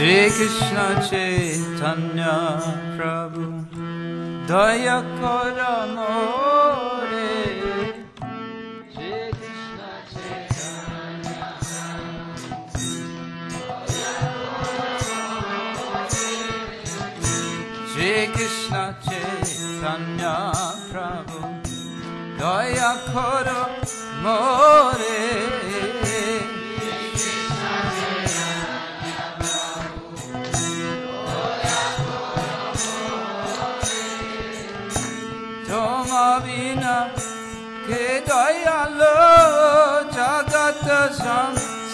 Shri Krishna Chaitanya Prabhu Daya Karano Re Shri Krishna Chaitanya Prabhu Shri Krishna Chaitanya Daya Karano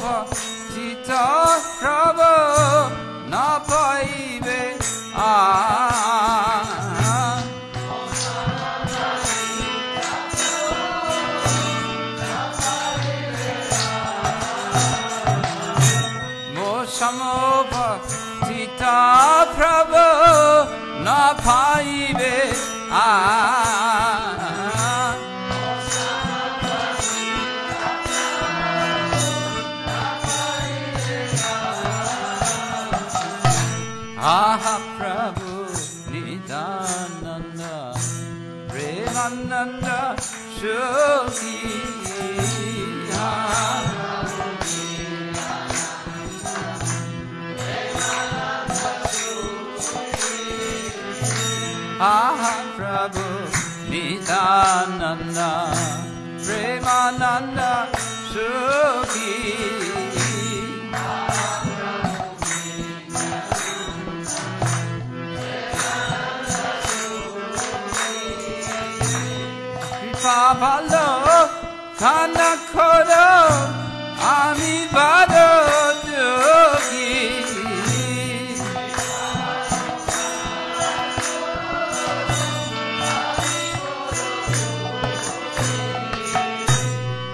মোসঙ্গ না পাইবে আ। মোসঙ্গ সীতা প্রভ না পাইবে আ। ఆహ ప్రభు నిదానంద ప్రేమానంద శోభి ఆహ ప్రభు నిదానంద ప్రేమానంద శోభి কৃপা ভালো খানা খোরো আমি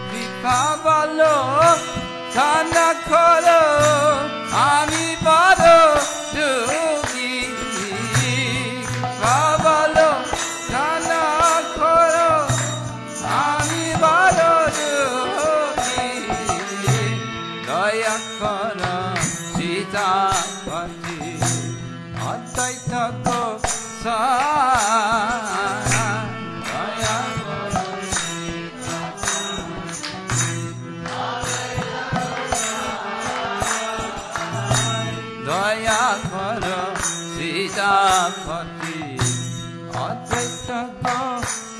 কৃপা ভালো খানা খোরো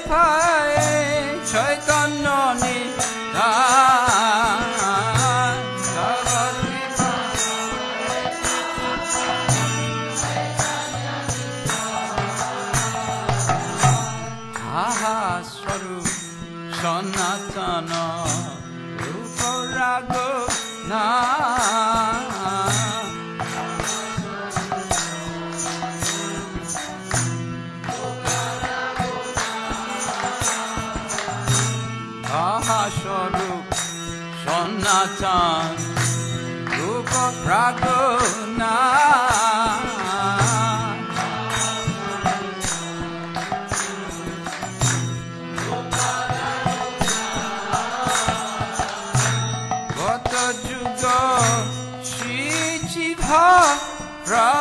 কৃপা আহা স্বরূপ সনাতন রূপ রাগ না। আহা স্বরূপ সন্নাচান রূপ প্রাগনা Right.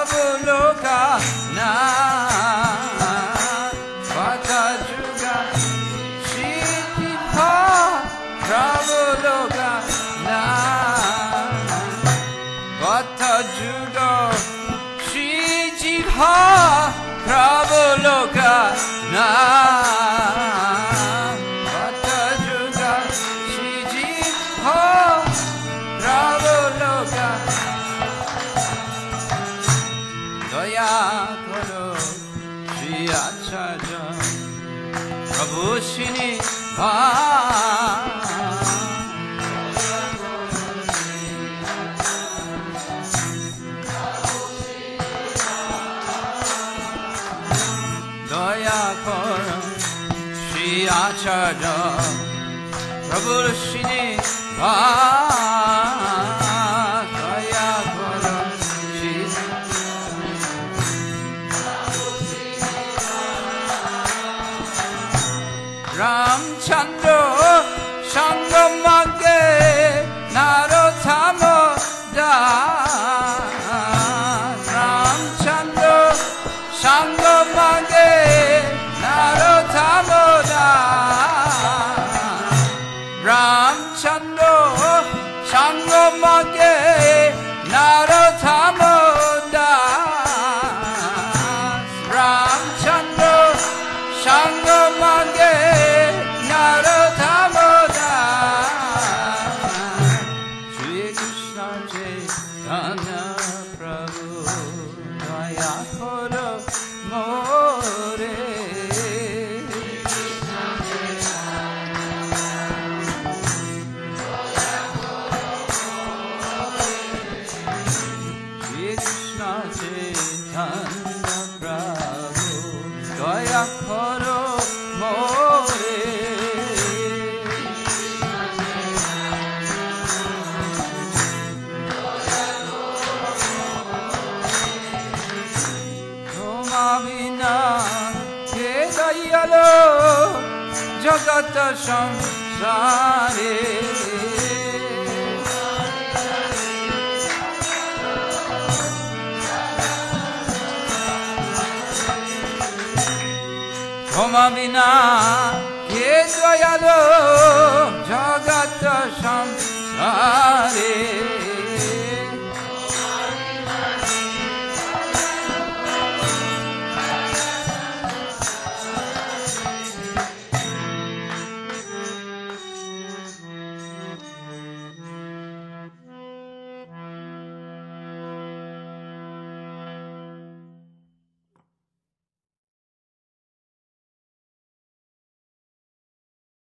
দয়া কর শ্রী আচার্য প্রভুর শ্রী ভা দয়া করো মোরে বিনা কে দয়ালো জগত সংসারে। ক্ষমা বিনা কে দয়াল জগত সংসারে?